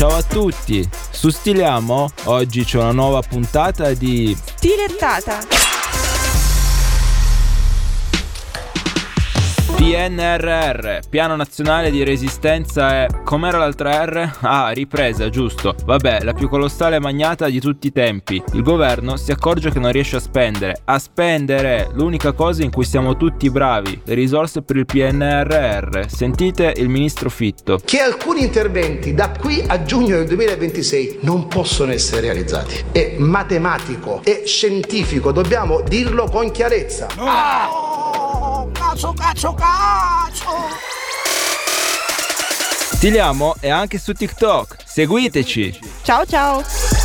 Ciao a tutti, su Stiliamo oggi c'è una nuova puntata di Direttata. PNRR, Piano Nazionale di Resistenza e... com'era l'altra R? Ah, ripresa, giusto. Vabbè, la più colossale magnata di tutti i tempi. Il governo si accorge che non riesce a spendere. A spendere! L'unica cosa in cui siamo tutti bravi. Le risorse per il PNRR. Sentite il ministro Fitto. Che alcuni interventi da qui a giugno del 2026 non possono essere realizzati. È matematico, è scientifico, dobbiamo dirlo con chiarezza. Ah! Cazzo, cazzo, cazzo! Stiliamo è anche su TikTok. Seguiteci. Ciao ciao.